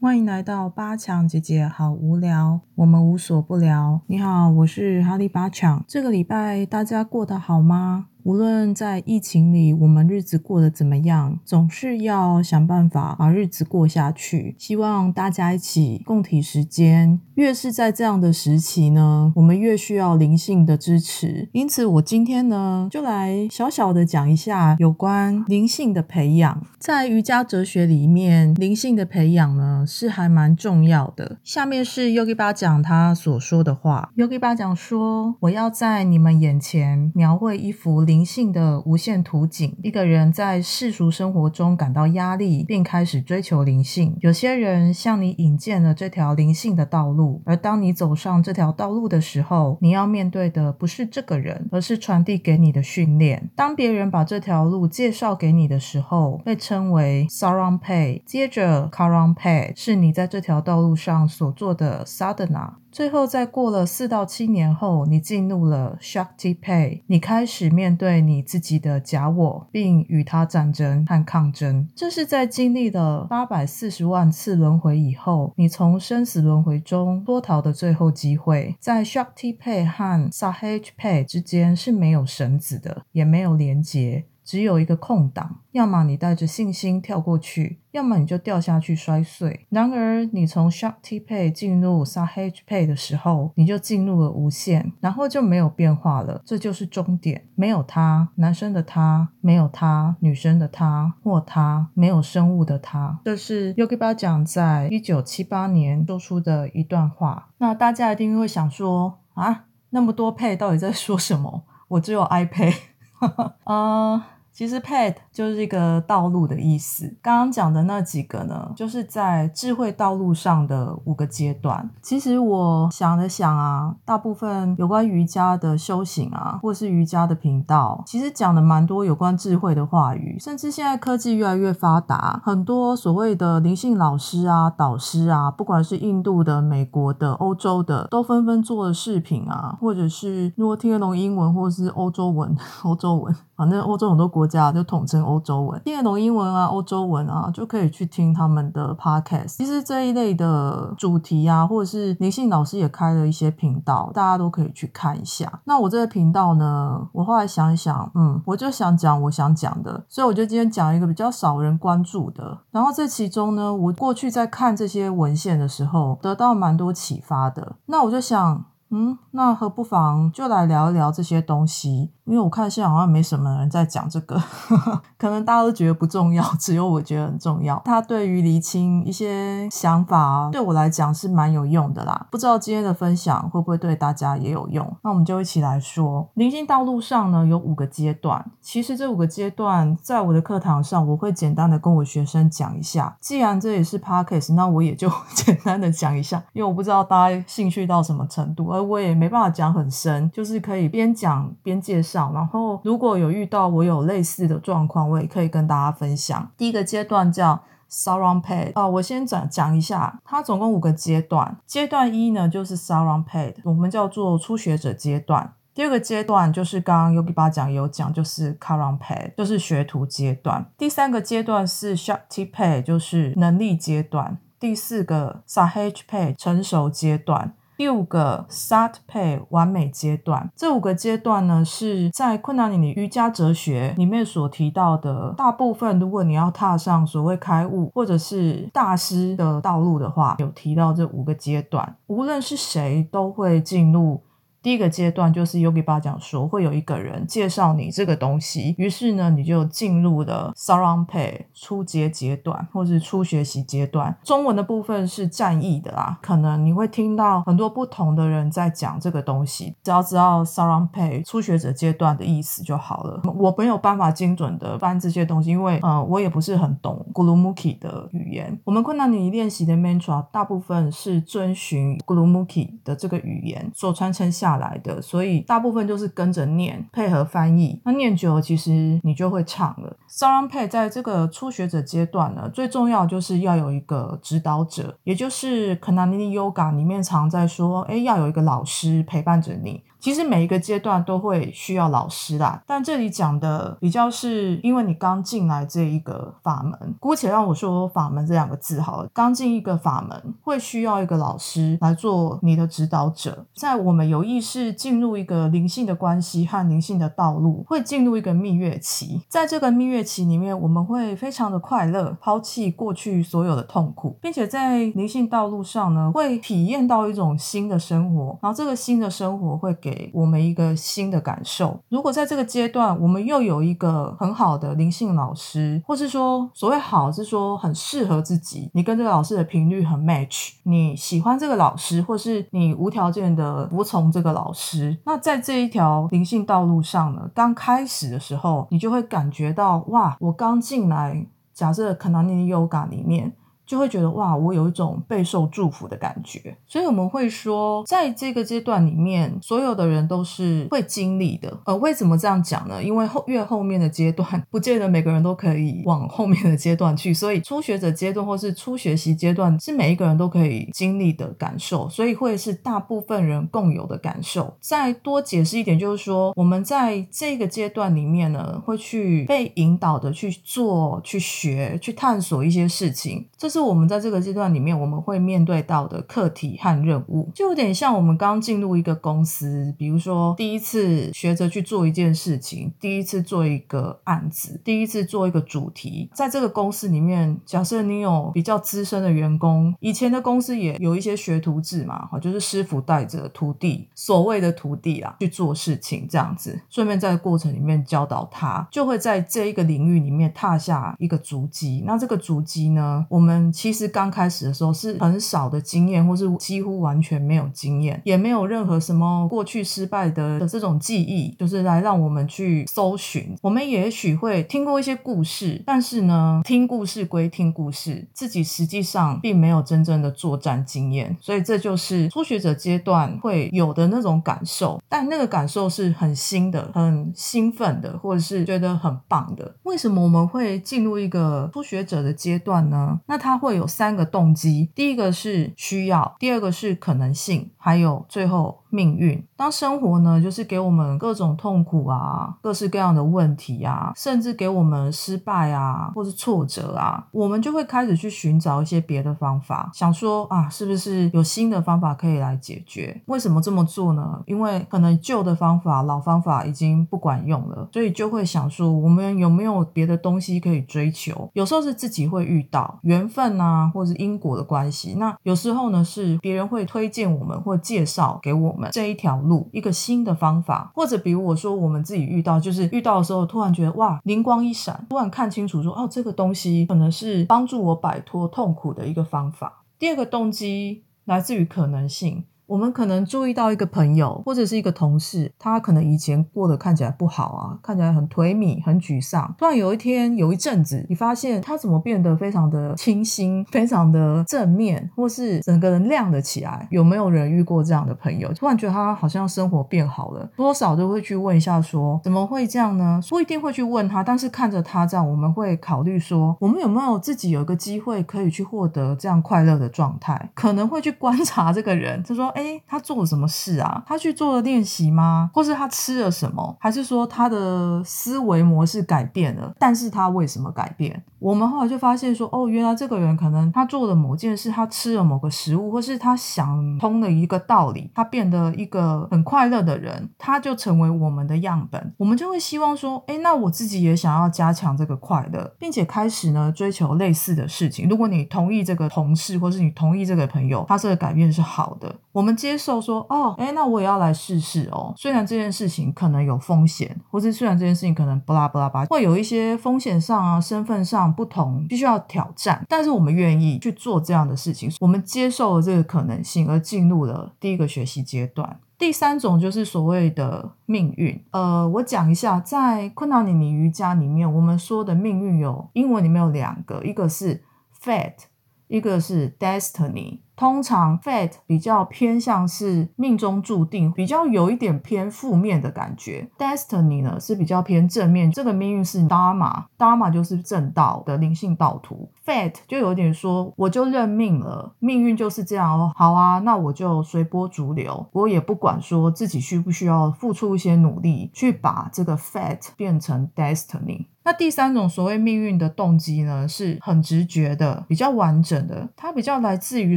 欢迎来到八强姐姐，好无聊，我们无所不聊。你好，我是哈利八强。这个礼拜大家过得好吗？无论在疫情里，我们日子过得怎么样，总是要想办法把日子过下去。希望大家一起共体时间。越是在这样的时期呢，我们越需要灵性的支持。因此，我今天呢，就来小小的讲一下有关灵性的培养。在瑜伽哲学里面，灵性的培养呢，是还蛮重要的。下面是 Yogi 巴讲他所说的话。Yogi 巴讲说：“我要在你们眼前描绘一幅灵。”灵性的无限图景。一个人在世俗生活中感到压力，并开始追求灵性。有些人向你引荐了这条灵性的道路，而当你走上这条道路的时候，你要面对的不是这个人，而是传递给你的训练。当别人把这条路介绍给你的时候，被称为 s a r a n p a y 接着 k a r a n p a y 是你在这条道路上所做的 Sadhana。最后，在过了四到七年后，你进入了 Shakti Pay，你开始面对你自己的假我，并与他战争和抗争。这是在经历了八百四十万次轮回以后，你从生死轮回中脱逃的最后机会。在 Shakti Pay 和 Sahaj Pay 之间是没有绳子的，也没有连结。只有一个空档，要么你带着信心跳过去，要么你就掉下去摔碎。然而，你从 Shakti Pay 进入 Sahaj Pay 的时候，你就进入了无限，然后就没有变化了。这就是终点，没有他，男生的他，没有他，女生的他，或他，没有生物的他。这是 Yogi 巴讲在一九七八年说出的一段话。那大家一定会想说啊，那么多 Pay 到底在说什么？我只有 I Pay，呃。其实 path 就是一个道路的意思。刚刚讲的那几个呢，就是在智慧道路上的五个阶段。其实我想了想啊，大部分有关瑜伽的修行啊，或是瑜伽的频道，其实讲的蛮多有关智慧的话语。甚至现在科技越来越发达，很多所谓的灵性老师啊、导师啊，不管是印度的、美国的、欧洲的，都纷纷做了视频啊，或者是如果听得懂英文或者是欧洲文、欧洲文。反正欧洲很多国家就统称欧洲文，听得懂英文啊，欧洲文啊，就可以去听他们的 podcast。其实这一类的主题啊，或者是灵性老师也开了一些频道，大家都可以去看一下。那我这个频道呢，我后来想一想，嗯，我就想讲我想讲的，所以我就今天讲一个比较少人关注的。然后这其中呢，我过去在看这些文献的时候，得到蛮多启发的。那我就想。嗯，那何不妨就来聊一聊这些东西？因为我看现在好像没什么人在讲这个，可能大家都觉得不重要，只有我觉得很重要。它对于厘清一些想法，对我来讲是蛮有用的啦。不知道今天的分享会不会对大家也有用？那我们就一起来说，灵性道路上呢有五个阶段。其实这五个阶段在我的课堂上，我会简单的跟我学生讲一下。既然这也是 podcast，那我也就 简单的讲一下，因为我不知道大家兴趣到什么程度。我也没办法讲很深，就是可以边讲边介绍。然后如果有遇到我有类似的状况，我也可以跟大家分享。第一个阶段叫 Surround Pay 啊，我先讲讲一下，它总共五个阶段。阶段一呢就是 Surround Pay，我们叫做初学者阶段。第二个阶段就是刚刚 Yogi 巴讲有讲，就是 Caron Pay，就是学徒阶段。第三个阶段是 Shakti Pay，就是能力阶段。第四个 Sahaj Pay，成熟阶段。第五个 Sat Pay 完美阶段，这五个阶段呢，是在困难里瑜伽哲学里面所提到的。大部分，如果你要踏上所谓开悟或者是大师的道路的话，有提到这五个阶段，无论是谁都会进入。第一个阶段就是 Yogi 巴讲说会有一个人介绍你这个东西，于是呢你就进入了 Surround Pay 初阶阶段或是初学习阶段。中文的部分是战役的啦，可能你会听到很多不同的人在讲这个东西，只要知道 Surround Pay 初学者阶段的意思就好了。我没有办法精准的翻这些东西，因为呃我也不是很懂 Gurumukhi 的语言。我们困难你练习的 Mantra 大部分是遵循 Gurumukhi 的这个语言所传承下。下来的，所以大部分就是跟着念，配合翻译。那念久了，其实你就会唱了。Sarangpai 在这个初学者阶段呢，最重要就是要有一个指导者，也就是 Kanani Yoga 里面常在说，哎，要有一个老师陪伴着你。其实每一个阶段都会需要老师啦，但这里讲的比较是因为你刚进来这一个法门，姑且让我说法门这两个字好了。刚进一个法门，会需要一个老师来做你的指导者。在我们有意识进入一个灵性的关系和灵性的道路，会进入一个蜜月期。在这个蜜月期里面，我们会非常的快乐，抛弃过去所有的痛苦，并且在灵性道路上呢，会体验到一种新的生活。然后这个新的生活会给我们一个新的感受。如果在这个阶段，我们又有一个很好的灵性老师，或是说所谓好是说很适合自己，你跟这个老师的频率很 match，你喜欢这个老师，或是你无条件的服从这个老师，那在这一条灵性道路上呢，刚开始的时候，你就会感觉到哇，我刚进来，假设可能你 yoga 里面。就会觉得哇，我有一种备受祝福的感觉。所以我们会说，在这个阶段里面，所有的人都是会经历的。呃，为什么这样讲呢？因为后越后面的阶段，不见得每个人都可以往后面的阶段去。所以初学者阶段或是初学习阶段，是每一个人都可以经历的感受。所以会是大部分人共有的感受。再多解释一点，就是说，我们在这个阶段里面呢，会去被引导的去做、去学、去探索一些事情。这是。是我们在这个阶段里面，我们会面对到的课题和任务，就有点像我们刚进入一个公司，比如说第一次学着去做一件事情，第一次做一个案子，第一次做一个主题，在这个公司里面，假设你有比较资深的员工，以前的公司也有一些学徒制嘛，哈，就是师傅带着徒弟，所谓的徒弟啊去做事情，这样子，顺便在过程里面教导他，就会在这一个领域里面踏下一个足迹。那这个足迹呢，我们。其实刚开始的时候是很少的经验，或是几乎完全没有经验，也没有任何什么过去失败的这种记忆，就是来让我们去搜寻。我们也许会听过一些故事，但是呢，听故事归听故事，自己实际上并没有真正的作战经验，所以这就是初学者阶段会有的那种感受。但那个感受是很新的、很兴奋的，或者是觉得很棒的。为什么我们会进入一个初学者的阶段呢？那他。会有三个动机，第一个是需要，第二个是可能性，还有最后。命运，当生活呢，就是给我们各种痛苦啊，各式各样的问题啊，甚至给我们失败啊，或是挫折啊，我们就会开始去寻找一些别的方法，想说啊，是不是有新的方法可以来解决？为什么这么做呢？因为可能旧的方法、老方法已经不管用了，所以就会想说，我们有没有别的东西可以追求？有时候是自己会遇到缘分啊，或是因果的关系。那有时候呢，是别人会推荐我们或介绍给我。这一条路，一个新的方法，或者比如我说我们自己遇到，就是遇到的时候，突然觉得哇，灵光一闪，突然看清楚说，哦，这个东西可能是帮助我摆脱痛苦的一个方法。第二个动机来自于可能性。我们可能注意到一个朋友或者是一个同事，他可能以前过得看起来不好啊，看起来很颓靡、很沮丧。突然有一天、有一阵子，你发现他怎么变得非常的清新、非常的正面，或是整个人亮了起来？有没有人遇过这样的朋友？突然觉得他好像生活变好了，多少都会去问一下，说怎么会这样呢？不一定会去问他，但是看着他这样，我们会考虑说，我们有没有自己有一个机会可以去获得这样快乐的状态？可能会去观察这个人，他说。哎，他做了什么事啊？他去做了练习吗？或是他吃了什么？还是说他的思维模式改变了？但是他为什么改变？我们后来就发现说，哦，原来这个人可能他做了某件事，他吃了某个食物，或是他想通了一个道理，他变得一个很快乐的人，他就成为我们的样本。我们就会希望说，哎，那我自己也想要加强这个快乐，并且开始呢追求类似的事情。如果你同意这个同事，或是你同意这个朋友，他这个改变是好的，我们。我们接受说哦，哎，那我也要来试试哦。虽然这件事情可能有风险，或者虽然这件事情可能不拉不拉巴，会有一些风险上啊、身份上不同，必须要挑战，但是我们愿意去做这样的事情。我们接受了这个可能性，而进入了第一个学习阶段。第三种就是所谓的命运。呃，我讲一下，在昆达里尼瑜伽里面，我们说的命运有英文里面有两个，一个是 fate，一个是 destiny。通常 fate 比较偏向是命中注定，比较有一点偏负面的感觉。destiny 呢是比较偏正面，这个命运是 dharma，dharma 就是正道的灵性道途。fate 就有点说我就认命了，命运就是这样哦。好啊，那我就随波逐流，我也不管说自己需不需要付出一些努力去把这个 fate 变成 destiny。那第三种所谓命运的动机呢，是很直觉的，比较完整的，它比较来自于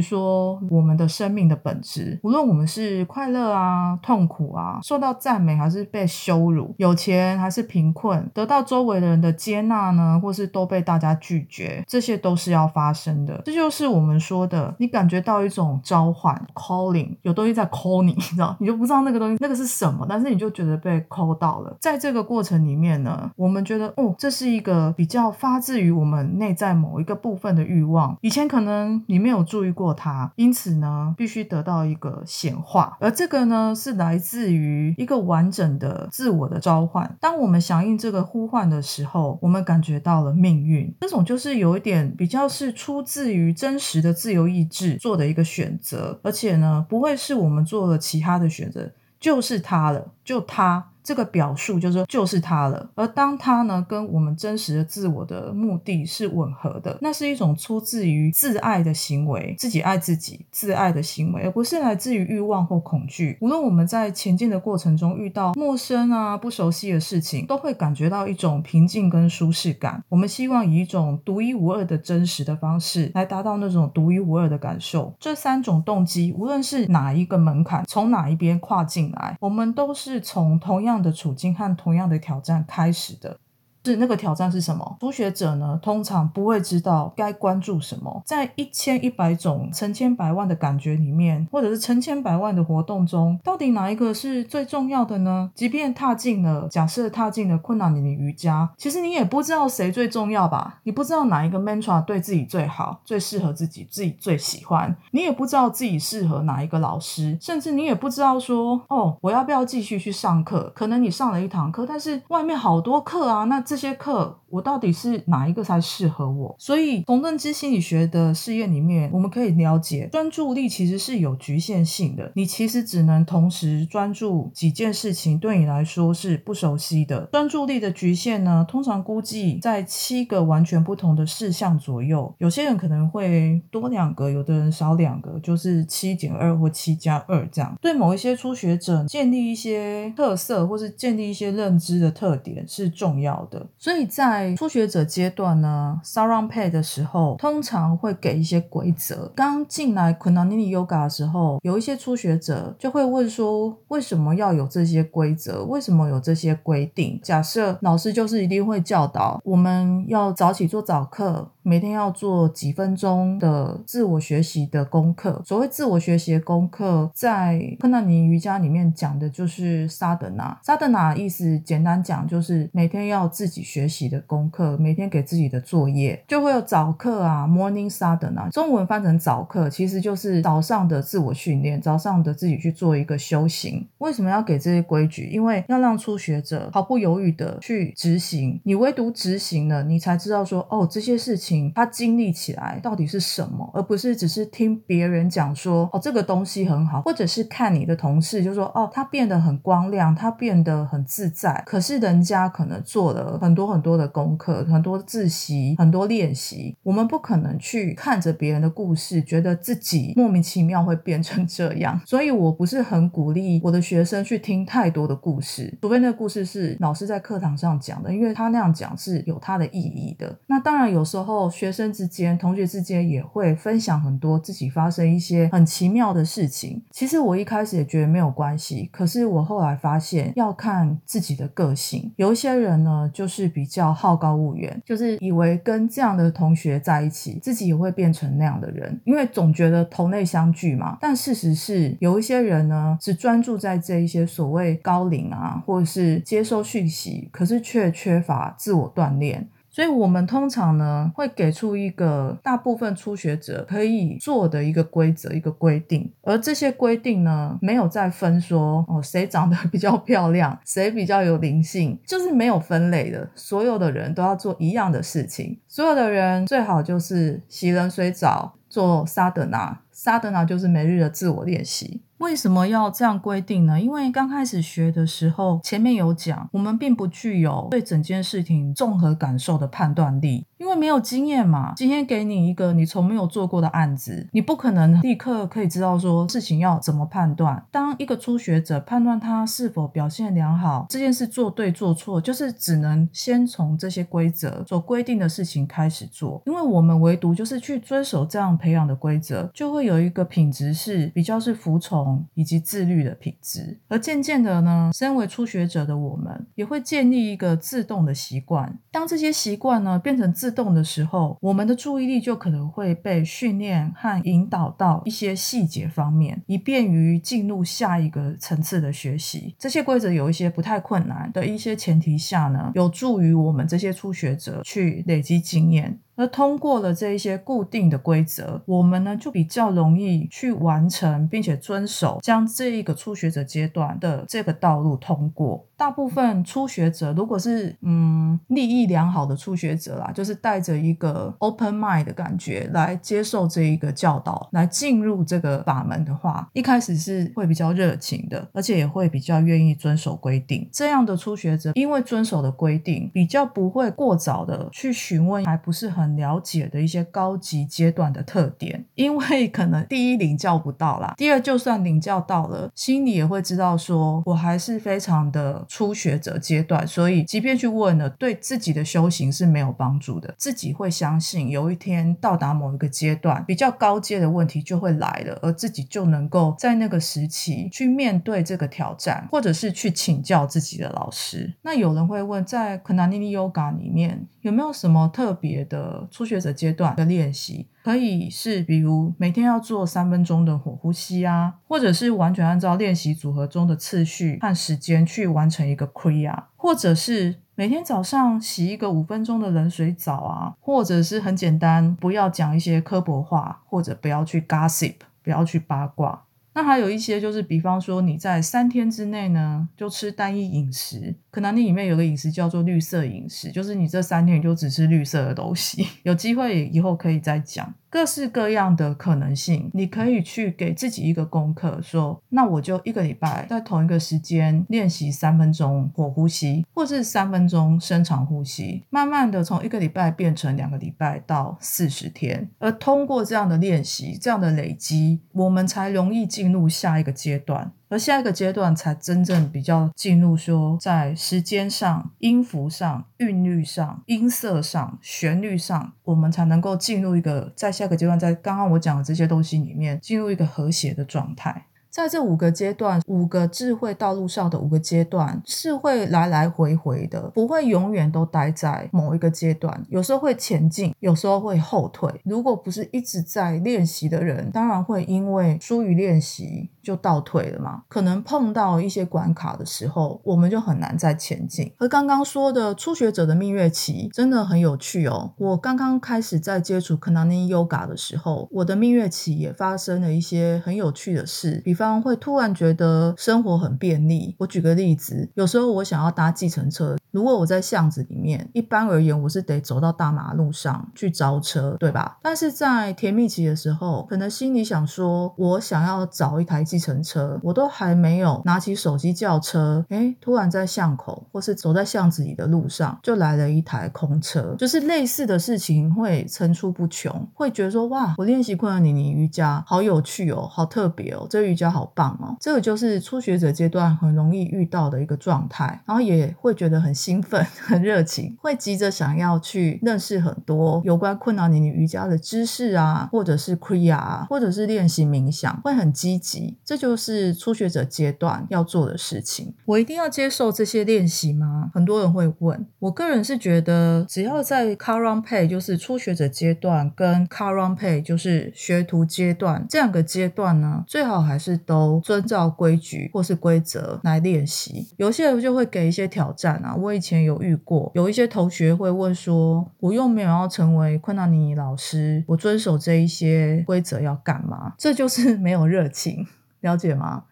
说我们的生命的本质，无论我们是快乐啊、痛苦啊、受到赞美还是被羞辱、有钱还是贫困、得到周围的人的接纳呢，或是都被大家拒绝，这些都是要发生的。这就是我们说的，你感觉到一种召唤 （calling），有东西在 call 你，你知道，你就不知道那个东西那个是什么，但是你就觉得被 call 到了。在这个过程里面呢，我们觉得哦。这是一个比较发自于我们内在某一个部分的欲望，以前可能你没有注意过它，因此呢，必须得到一个显化，而这个呢，是来自于一个完整的自我的召唤。当我们响应这个呼唤的时候，我们感觉到了命运，这种就是有一点比较是出自于真实的自由意志做的一个选择，而且呢，不会是我们做了其他的选择，就是它了，就它。这个表述就是，就是他了。而当他呢，跟我们真实的自我的目的是吻合的，那是一种出自于自爱的行为，自己爱自己、自爱的行为，而不是来自于欲望或恐惧。无论我们在前进的过程中遇到陌生啊、不熟悉的事情，都会感觉到一种平静跟舒适感。我们希望以一种独一无二的真实的方式来达到那种独一无二的感受。这三种动机，无论是哪一个门槛，从哪一边跨进来，我们都是是从同。样的处境和同样的挑战开始的。是那个挑战是什么？初学者呢，通常不会知道该关注什么。在一千一百种成千百万的感觉里面，或者是成千百万的活动中，到底哪一个是最重要的呢？即便踏进了，假设踏进了困难里的瑜伽，其实你也不知道谁最重要吧？你不知道哪一个 mantra 对自己最好，最适合自己，自己最喜欢。你也不知道自己适合哪一个老师，甚至你也不知道说，哦，我要不要继续去上课？可能你上了一堂课，但是外面好多课啊，那。这些课，我到底是哪一个才适合我？所以从认知心理学的试验里面，我们可以了解，专注力其实是有局限性的。你其实只能同时专注几件事情，对你来说是不熟悉的。专注力的局限呢，通常估计在七个完全不同的事项左右。有些人可能会多两个，有的人少两个，就是七减二或七加二这样。对某一些初学者，建立一些特色或是建立一些认知的特点是重要的。所以在初学者阶段呢，Saran Pay 的时候，通常会给一些规则。刚进来 Kundalini Yoga 的时候，有一些初学者就会问说，为什么要有这些规则？为什么有这些规定？假设老师就是一定会教导我们要早起做早课。每天要做几分钟的自我学习的功课。所谓自我学习的功课，在昆达尼瑜伽里面讲的就是萨德纳。萨德纳意思简单讲就是每天要自自己学习的功课，每天给自己的作业，就会有早课啊，morning sadhana。中文翻成早课，其实就是早上的自我训练，早上的自己去做一个修行。为什么要给这些规矩？因为要让初学者毫不犹豫的去执行。你唯独执行了，你才知道说哦，这些事情。他经历起来到底是什么，而不是只是听别人讲说哦这个东西很好，或者是看你的同事就说哦他变得很光亮，他变得很自在。可是人家可能做了很多很多的功课，很多自习，很多练习。我们不可能去看着别人的故事，觉得自己莫名其妙会变成这样。所以我不是很鼓励我的学生去听太多的故事，除非那个故事是老师在课堂上讲的，因为他那样讲是有他的意义的。那当然有时候。学生之间、同学之间也会分享很多自己发生一些很奇妙的事情。其实我一开始也觉得没有关系，可是我后来发现要看自己的个性。有一些人呢，就是是比较好高骛远，就是以为跟这样的同学在一起，自己也会变成那样的人，因为总觉得同类相聚嘛。但事实是，有一些人呢，只专注在这一些所谓高龄啊，或者是接收讯息，可是却缺乏自我锻炼。所以，我们通常呢会给出一个大部分初学者可以做的一个规则、一个规定，而这些规定呢，没有再分说哦，谁长得 比较漂亮，谁比较有灵性，就是没有分类的。所有的人都要做一样的事情，所有的人最好就是洗冷水澡。做沙德纳，沙德纳就是每日的自我练习。为什么要这样规定呢？因为刚开始学的时候，前面有讲，我们并不具有对整件事情综合感受的判断力，因为没有经验嘛。今天给你一个你从没有做过的案子，你不可能立刻可以知道说事情要怎么判断。当一个初学者判断他是否表现良好，这件事做对做错，就是只能先从这些规则所规定的事情开始做，因为我们唯独就是去遵守这样培养的规则，就会有一个品质是比较是服从。以及自律的品质，而渐渐的呢，身为初学者的我们也会建立一个自动的习惯。当这些习惯呢变成自动的时候，我们的注意力就可能会被训练和引导到一些细节方面，以便于进入下一个层次的学习。这些规则有一些不太困难的一些前提下呢，有助于我们这些初学者去累积经验。而通过了这一些固定的规则，我们呢就比较容易去完成，并且遵守，将这一个初学者阶段的这个道路通过。大部分初学者，如果是嗯利益良好的初学者啦，就是带着一个 open mind 的感觉来接受这一个教导，来进入这个法门的话，一开始是会比较热情的，而且也会比较愿意遵守规定。这样的初学者，因为遵守的规定，比较不会过早的去询问还不是很了解的一些高级阶段的特点，因为可能第一领教不到啦，第二就算领教到了，心里也会知道说我还是非常的。初学者阶段，所以即便去问了，对自己的修行是没有帮助的。自己会相信有一天到达某一个阶段，比较高阶的问题就会来了，而自己就能够在那个时期去面对这个挑战，或者是去请教自己的老师。那有人会问，在 k a n a n i Yoga 里面有没有什么特别的初学者阶段的练习？可以是，比如每天要做三分钟的火呼吸啊，或者是完全按照练习组合中的次序和时间去完成一个 k r i a 或者是每天早上洗一个五分钟的冷水澡啊，或者是很简单，不要讲一些刻薄话，或者不要去 gossip，不要去八卦。那还有一些就是，比方说你在三天之内呢，就吃单一饮食，可能你里面有个饮食叫做绿色饮食，就是你这三天你就只吃绿色的东西。有机会以后可以再讲。各式各样的可能性，你可以去给自己一个功课，说那我就一个礼拜在同一个时间练习三分钟火呼吸，或是三分钟深长呼吸，慢慢的从一个礼拜变成两个礼拜到四十天，而通过这样的练习，这样的累积，我们才容易进入下一个阶段。而下一个阶段才真正比较进入说，在时间上、音符上、韵律上、音色上、旋律上，我们才能够进入一个在下个阶段，在刚刚我讲的这些东西里面，进入一个和谐的状态。在这五个阶段，五个智慧道路上的五个阶段是会来来回回的，不会永远都待在某一个阶段。有时候会前进，有时候会后退。如果不是一直在练习的人，当然会因为疏于练习就倒退了嘛。可能碰到一些关卡的时候，我们就很难再前进。而刚刚说的初学者的蜜月期真的很有趣哦。我刚刚开始在接触 Kanani Yoga 的时候，我的蜜月期也发生了一些很有趣的事，比方。会突然觉得生活很便利。我举个例子，有时候我想要搭计程车，如果我在巷子里面，一般而言我是得走到大马路上去招车，对吧？但是在甜蜜期的时候，可能心里想说，我想要找一台计程车，我都还没有拿起手机叫车，哎，突然在巷口或是走在巷子里的路上，就来了一台空车，就是类似的事情会层出不穷，会觉得说，哇，我练习困难尼尼瑜伽好有趣哦，好特别哦，这瑜伽。好棒哦！这个就是初学者阶段很容易遇到的一个状态，然后也会觉得很兴奋、很热情，会急着想要去认识很多有关困难你瑜伽的知识啊，或者是 Kriya，或者是练习冥想，会很积极。这就是初学者阶段要做的事情。我一定要接受这些练习吗？很多人会问。我个人是觉得，只要在 Karan Pay，就是初学者阶段，跟 Karan Pay，就是学徒阶段这两个阶段呢，最好还是。都遵照规矩或是规则来练习，有些人就会给一些挑战啊。我以前有遇过，有一些同学会问说：“我又没有要成为昆纳尼老师，我遵守这一些规则要干嘛？”这就是没有热情，了解吗？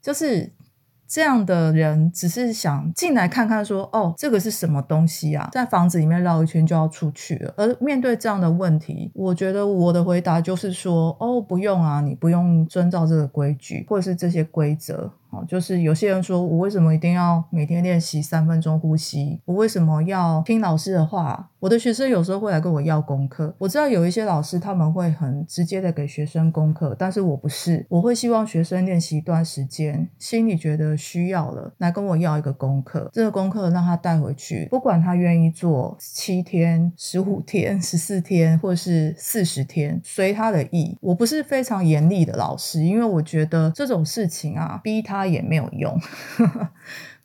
就是这样的人只是想进来看看，说哦，这个是什么东西啊？在房子里面绕一圈就要出去了。而面对这样的问题，我觉得我的回答就是说，哦，不用啊，你不用遵照这个规矩或者是这些规则。就是有些人说我为什么一定要每天练习三分钟呼吸？我为什么要听老师的话？我的学生有时候会来跟我要功课。我知道有一些老师他们会很直接的给学生功课，但是我不是，我会希望学生练习一段时间，心里觉得需要了，来跟我要一个功课。这个功课让他带回去，不管他愿意做七天、十五天、十四天，或是四十天，随他的意。我不是非常严厉的老师，因为我觉得这种事情啊，逼他。也没有用。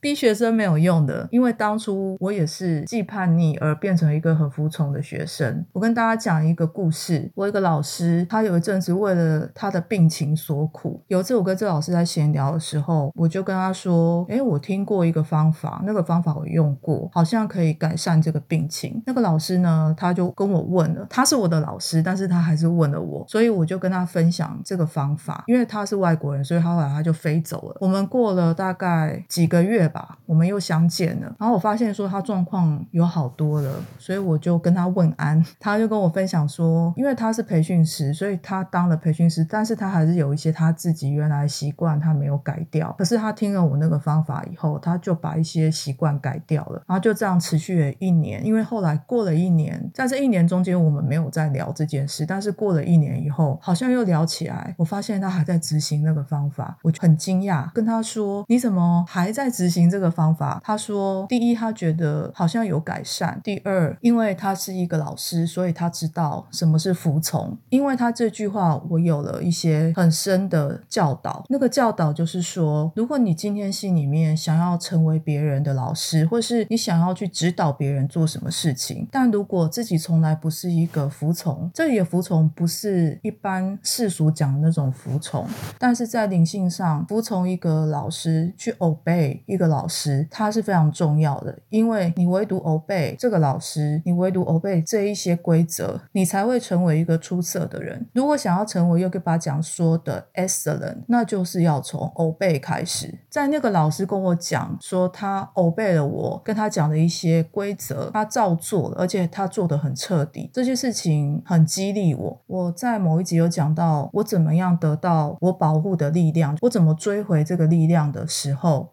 逼学生没有用的，因为当初我也是既叛逆而变成一个很服从的学生。我跟大家讲一个故事，我一个老师，他有一阵子为了他的病情所苦。有一次我跟这老师在闲聊的时候，我就跟他说：“哎，我听过一个方法，那个方法我用过，好像可以改善这个病情。”那个老师呢，他就跟我问了，他是我的老师，但是他还是问了我，所以我就跟他分享这个方法。因为他是外国人，所以他后来他就飞走了。我们过了大概几个月。吧，我们又相见了。然后我发现说他状况有好多了，所以我就跟他问安。他就跟我分享说，因为他是培训师，所以他当了培训师，但是他还是有一些他自己原来习惯他没有改掉。可是他听了我那个方法以后，他就把一些习惯改掉了。然后就这样持续了一年。因为后来过了一年，在这一年中间，我们没有再聊这件事。但是过了一年以后，好像又聊起来。我发现他还在执行那个方法，我很惊讶，跟他说：“你怎么还在执行？”这个方法，他说：第一，他觉得好像有改善；第二，因为他是一个老师，所以他知道什么是服从。因为他这句话，我有了一些很深的教导。那个教导就是说，如果你今天心里面想要成为别人的老师，或是你想要去指导别人做什么事情，但如果自己从来不是一个服从，这里的服从不是一般世俗讲的那种服从，但是在灵性上服从一个老师，去 obey 一个。老师他是非常重要的，因为你唯独 obey 这个老师，你唯独 obey 这一些规则，你才会成为一个出色的人。如果想要成为 Yoga 讲说的 excellent，那就是要从 obey 开始。在那个老师跟我讲说，他 obey 了我跟他讲的一些规则，他照做了，而且他做的很彻底。这些事情很激励我。我在某一集有讲到我怎么样得到我保护的力量，我怎么追回这个力量的时候。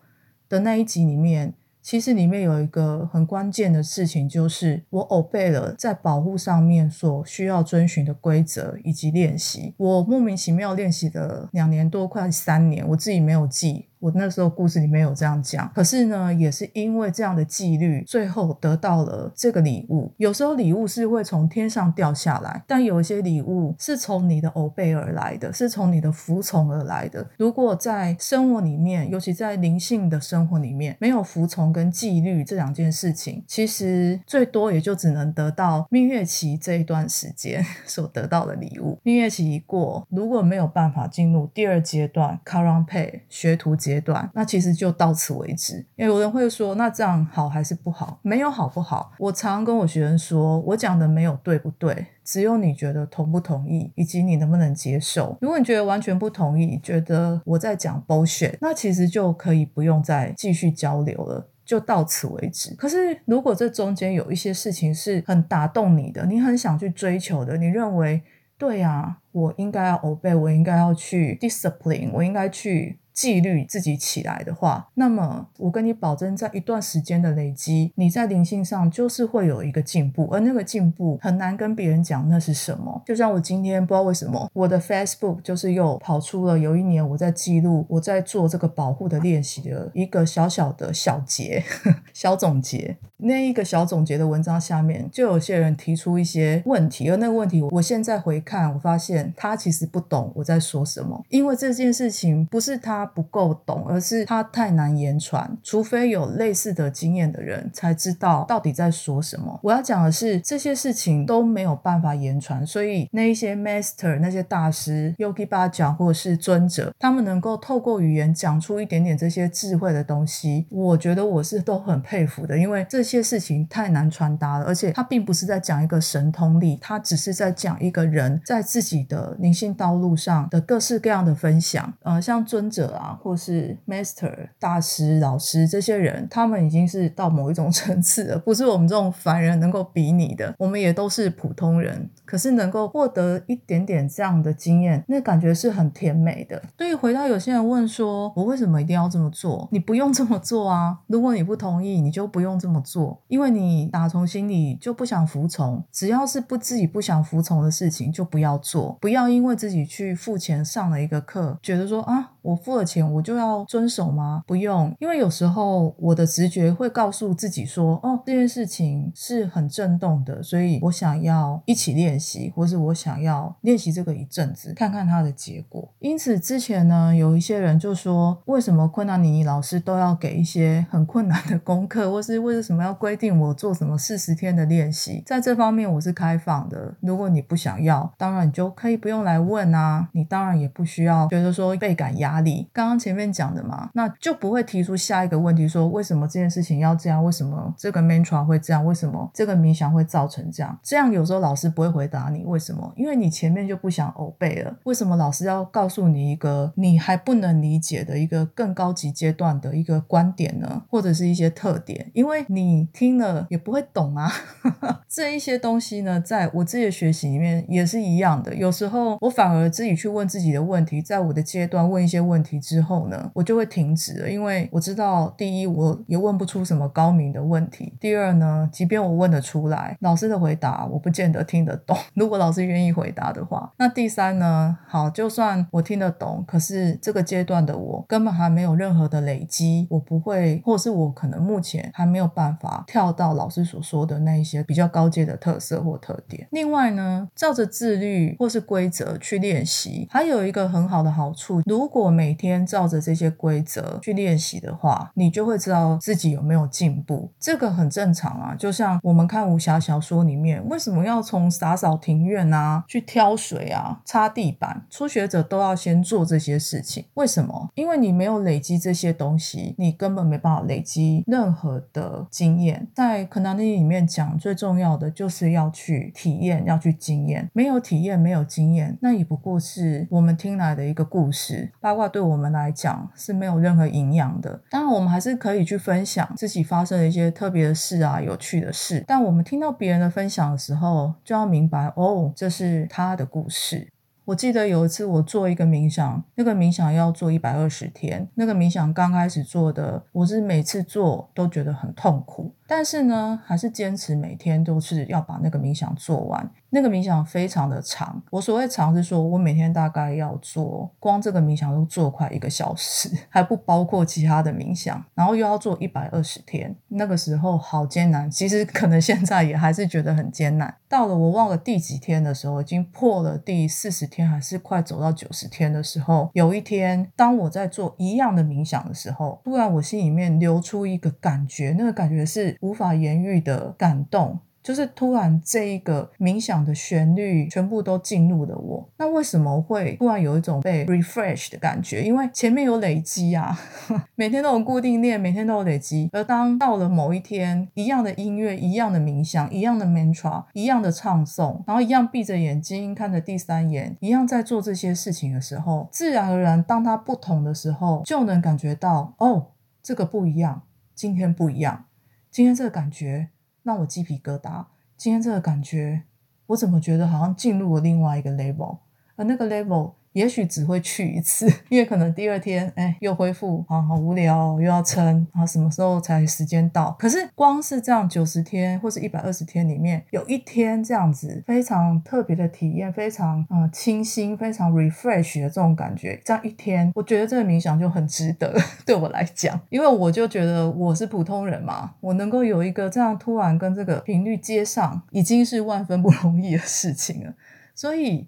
的那一集里面，其实里面有一个很关键的事情，就是我 obey 了在保护上面所需要遵循的规则以及练习。我莫名其妙练习了两年多，快三年，我自己没有记。我那时候故事里面有这样讲，可是呢，也是因为这样的纪律，最后得到了这个礼物。有时候礼物是会从天上掉下来，但有一些礼物是从你的偶背而来的，是从你的服从而来的。如果在生活里面，尤其在灵性的生活里面，没有服从跟纪律这两件事情，其实最多也就只能得到蜜月期这一段时间 所得到的礼物。蜜月期一过，如果没有办法进入第二阶段，caron Pay 学徒节。阶段，那其实就到此为止。有人会说，那这样好还是不好？没有好不好？我常跟我学生说，我讲的没有对不对，只有你觉得同不同意，以及你能不能接受。如果你觉得完全不同意，觉得我在讲 bullshit，那其实就可以不用再继续交流了，就到此为止。可是如果这中间有一些事情是很打动你的，你很想去追求的，你认为对啊，我应该要 obey，我应该要去 discipline，我应该去。纪律自己起来的话，那么我跟你保证，在一段时间的累积，你在灵性上就是会有一个进步，而那个进步很难跟别人讲那是什么。就像我今天不知道为什么，我的 Facebook 就是又跑出了有一年我在记录我在做这个保护的练习的一个小小的小结、小总结。那一个小总结的文章下面，就有些人提出一些问题，而那个问题，我现在回看，我发现他其实不懂我在说什么，因为这件事情不是他。不够懂，而是他太难言传，除非有类似的经验的人才知道到底在说什么。我要讲的是，这些事情都没有办法言传，所以那一些 master 那些大师 Yogi 巴讲或者是尊者，他们能够透过语言讲出一点点这些智慧的东西，我觉得我是都很佩服的，因为这些事情太难传达了，而且他并不是在讲一个神通力，他只是在讲一个人在自己的灵性道路上的各式各样的分享。呃，像尊者。啊，或是 master 大师、老师这些人，他们已经是到某一种层次了，不是我们这种凡人能够比拟的。我们也都是普通人，可是能够获得一点点这样的经验，那感觉是很甜美的。所以回到有些人问说，我为什么一定要这么做？你不用这么做啊！如果你不同意，你就不用这么做，因为你打从心里就不想服从。只要是不自己不想服从的事情，就不要做。不要因为自己去付钱上了一个课，觉得说啊。我付了钱，我就要遵守吗？不用，因为有时候我的直觉会告诉自己说，哦，这件事情是很震动的，所以我想要一起练习，或是我想要练习这个一阵子，看看它的结果。因此之前呢，有一些人就说，为什么昆达尼尼老师都要给一些很困难的功课，或是为什么要规定我做什么四十天的练习？在这方面我是开放的，如果你不想要，当然你就可以不用来问啊，你当然也不需要觉得说倍感压。压力，刚刚前面讲的嘛，那就不会提出下一个问题，说为什么这件事情要这样？为什么这个 mantra 会这样？为什么这个冥想会造成这样？这样有时候老师不会回答你为什么，因为你前面就不想偶背了。为什么老师要告诉你一个你还不能理解的一个更高级阶段的一个观点呢？或者是一些特点？因为你听了也不会懂啊。这一些东西呢，在我自己的学习里面也是一样的。有时候我反而自己去问自己的问题，在我的阶段问一些。问题之后呢，我就会停止了，因为我知道，第一，我也问不出什么高明的问题；第二呢，即便我问得出来，老师的回答我不见得听得懂。如果老师愿意回答的话，那第三呢，好，就算我听得懂，可是这个阶段的我根本还没有任何的累积，我不会，或是我可能目前还没有办法跳到老师所说的那一些比较高阶的特色或特点。另外呢，照着自律或是规则去练习，还有一个很好的好处，如果每天照着这些规则去练习的话，你就会知道自己有没有进步。这个很正常啊，就像我们看武侠小说里面，为什么要从洒扫庭院啊，去挑水啊，擦地板，初学者都要先做这些事情。为什么？因为你没有累积这些东西，你根本没办法累积任何的经验。在可南尼里面讲，最重要的就是要去体验，要去经验。没有体验，没有经验，那也不过是我们听来的一个故事。八卦话对我们来讲是没有任何营养的。当然，我们还是可以去分享自己发生的一些特别的事啊、有趣的事。但我们听到别人的分享的时候，就要明白哦，这是他的故事。我记得有一次我做一个冥想，那个冥想要做一百二十天。那个冥想刚开始做的，我是每次做都觉得很痛苦。但是呢，还是坚持每天都是要把那个冥想做完。那个冥想非常的长，我所谓长是说我每天大概要做，光这个冥想都做快一个小时，还不包括其他的冥想，然后又要做一百二十天。那个时候好艰难，其实可能现在也还是觉得很艰难。到了我忘了第几天的时候，已经破了第四十天，还是快走到九十天的时候，有一天当我在做一样的冥想的时候，突然我心里面流出一个感觉，那个感觉是。无法言喻的感动。就是突然这一个冥想的旋律全部都进入了我，那为什么会突然有一种被 refresh 的感觉？因为前面有累积啊，每天都有固定练，每天都有累积。而当到了某一天，一样的音乐，一样的冥想，一样的 mantra，一样的唱诵，然后一样闭着眼睛看着第三眼，一样在做这些事情的时候，自然而然，当它不同的时候，就能感觉到哦，这个不一样，今天不一样，今天这个感觉。让我鸡皮疙瘩。今天这个感觉，我怎么觉得好像进入了另外一个 level，而那个 level。也许只会去一次，因为可能第二天，哎，又恢复，啊，好无聊，又要撑，啊，什么时候才时间到？可是光是这样九十天或是一百二十天里面，有一天这样子非常特别的体验，非常嗯清新，非常 refresh 的这种感觉，这样一天，我觉得这个冥想就很值得 对我来讲，因为我就觉得我是普通人嘛，我能够有一个这样突然跟这个频率接上，已经是万分不容易的事情了，所以。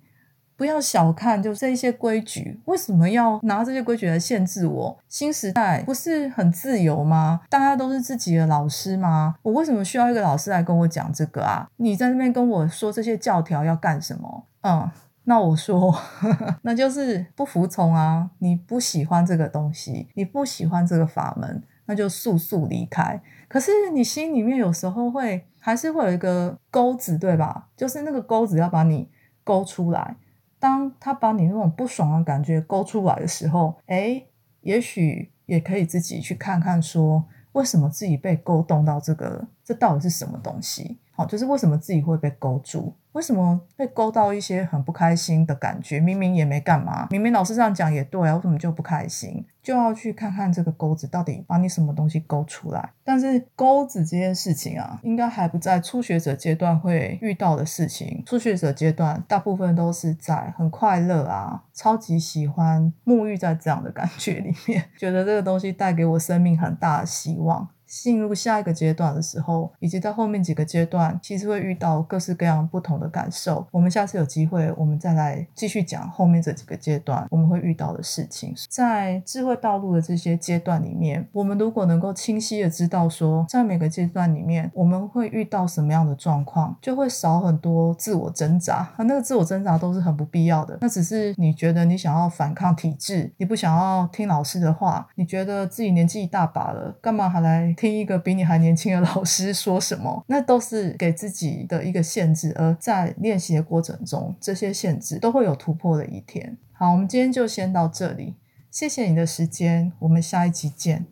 不要小看就这一些规矩，为什么要拿这些规矩来限制我？新时代不是很自由吗？大家都是自己的老师吗？我为什么需要一个老师来跟我讲这个啊？你在那边跟我说这些教条要干什么？嗯，那我说，那就是不服从啊！你不喜欢这个东西，你不喜欢这个法门，那就速速离开。可是你心里面有时候会还是会有一个钩子，对吧？就是那个钩子要把你勾出来。当他把你那种不爽的感觉勾出来的时候，哎，也许也可以自己去看看，说为什么自己被勾动到这个，这到底是什么东西？好，就是为什么自己会被勾住？为什么被勾到一些很不开心的感觉？明明也没干嘛，明明老师这样讲也对啊，为什么就不开心？就要去看看这个钩子到底把你什么东西勾出来。但是钩子这件事情啊，应该还不在初学者阶段会遇到的事情。初学者阶段大部分都是在很快乐啊，超级喜欢沐浴在这样的感觉里面，觉得这个东西带给我生命很大的希望。进入下一个阶段的时候，以及在后面几个阶段，其实会遇到各式各样不同的感受。我们下次有机会，我们再来继续讲后面这几个阶段我们会遇到的事情。在智慧道路的这些阶段里面，我们如果能够清晰的知道说，在每个阶段里面我们会遇到什么样的状况，就会少很多自我挣扎。而那个自我挣扎都是很不必要的。那只是你觉得你想要反抗体制，你不想要听老师的话，你觉得自己年纪一大把了，干嘛还来？听一个比你还年轻的老师说什么，那都是给自己的一个限制。而在练习的过程中，这些限制都会有突破的一天。好，我们今天就先到这里，谢谢你的时间，我们下一集见。